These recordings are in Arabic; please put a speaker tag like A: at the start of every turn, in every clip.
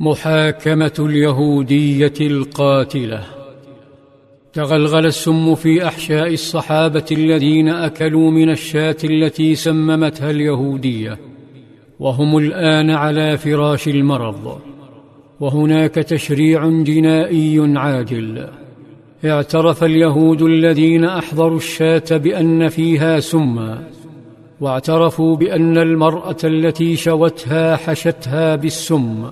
A: محاكمة اليهودية القاتلة. تغلغل السم في أحشاء الصحابة الذين أكلوا من الشاة التي سممتها اليهودية وهم الآن على فراش المرض. وهناك تشريع جنائي عاجل. اعترف اليهود الذين أحضروا الشاة بأن فيها سما واعترفوا بأن المرأة التي شوتها حشتها بالسم.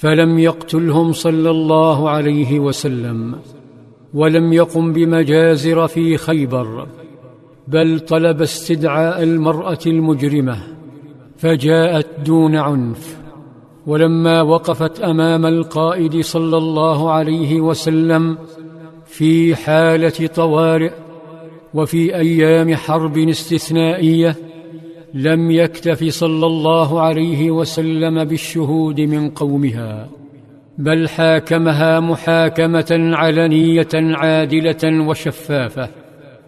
A: فلم يقتلهم صلى الله عليه وسلم ولم يقم بمجازر في خيبر بل طلب استدعاء المرأة المجرمة فجاءت دون عنف. ولما وقفت أمام القائد صلى الله عليه وسلم في حالة طوارئ وفي أيام حرب استثنائية لم يكتف صلى الله عليه وسلم بالشهود من قومها بل حاكمها محاكمة علنية عادلة وشفافة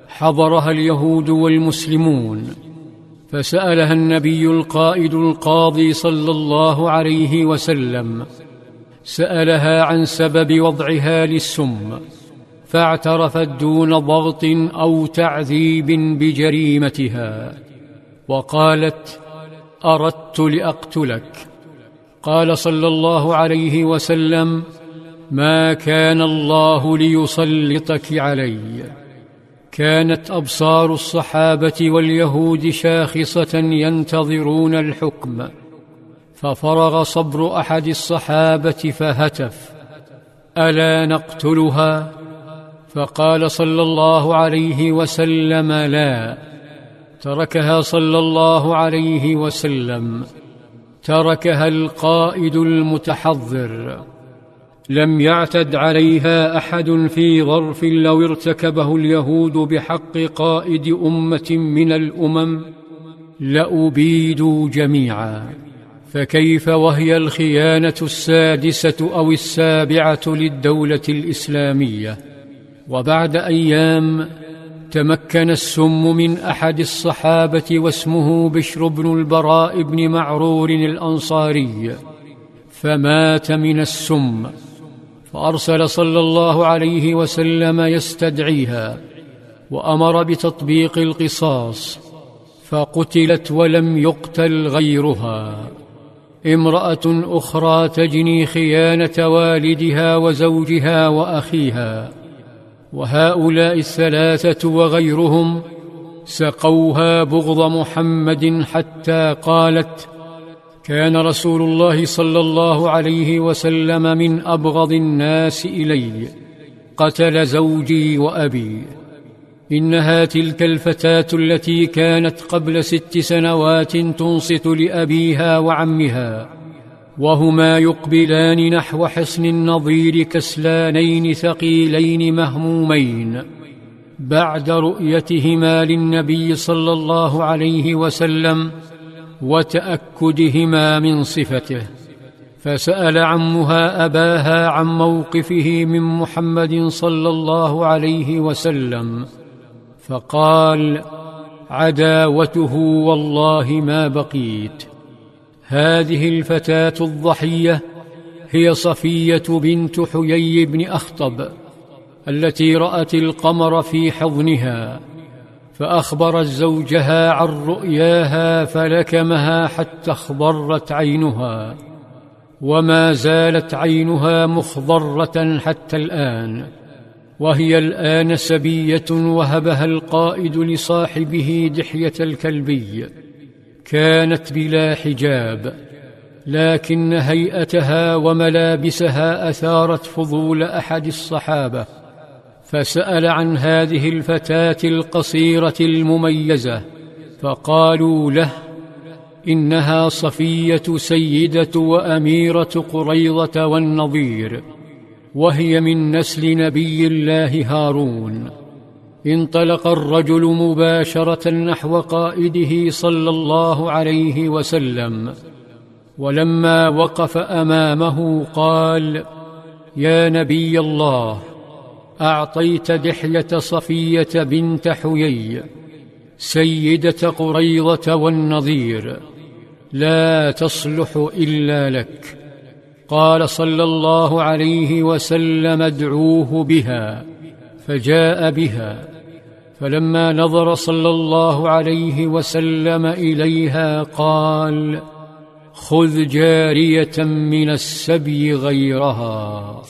A: حضرها اليهود والمسلمون. فسألها النبي القائد القاضي صلى الله عليه وسلم سألها عن سبب وضعها للسم فاعترفت دون ضغط أو تعذيب بجريمتها. وقالت أردت لأقتلك. قال صلى الله عليه وسلم ما كان الله ليسلطك علي. كانت أبصار الصحابة واليهود شاخصة ينتظرون الحكم. ففرغ صبر أحد الصحابة فهتف. ألا نقتلها؟ فقال صلى الله عليه وسلم لا. تركها صلى الله عليه وسلم. تركها القائد المتحضر. لم يعتد عليها أحد في ظرف لو ارتكبه اليهود بحق قائد أمة من الأمم لابيدوا جميعا. فكيف وهي الخيانة السادسة أو السابعة للدولة الإسلامية؟ وبعد أيام تمكن السم من أحد الصحابة واسمه بشر بن البراء بن معرور الأنصاري فمات من السم فأرسل صلى الله عليه وسلم يستدعيها وأمر بتطبيق القصاص فقتلت ولم يقتل غيرها. امرأة أخرى تجني خيانة والدها وزوجها وأخيها. وهؤلاء الثلاثة وغيرهم سقوها بغض محمد حتى قالت كان رسول الله صلى الله عليه وسلم من أبغض الناس إلي قتل زوجي وأبي. إنها تلك الفتاة التي كانت قبل ست سنوات تنصت لأبيها وعمها. وهما يقبلان نحو حصن النظير كسلانين ثقيلين مهمومين بعد رؤيتهما للنبي صلى الله عليه وسلم وتأكدهما من صفته. فسأل عمها أباها عن موقفه من محمد صلى الله عليه وسلم فقال عداوته والله ما بقيت. هذه الفتاة الضحية هي صفية بنت حيي بن أخطب التي رأت القمر في حضنها فاخبرت زوجها عن رؤياها فلكمها حتى اخضرت عينها وما زالت عينها مخضرة حتى الآن وهي الآن سبية وهبها القائد لصاحبه دحية الكلبي. كانت بلا حجاب لكن هيئتها وملابسها أثارت فضول أحد الصحابة فسأل عن هذه الفتاة القصيرة المميزة فقالوا له إنها صفية سيدة وأميرة قريضة والنظير وهي من نسل نبي الله هارون. انطلق الرجل مباشرة نحو قائده صلى الله عليه وسلم ولما وقف أمامه قال يا نبي الله أعطيت دحية صفية بنت حيي سيدة قريضة والنظير لا تصلح إلا لك فقال صلى الله عليه وسلم ادعوه بها فجاء بها. فلما نظر صلى الله عليه وسلم إليها قال خذ جارية من السبي غيرها.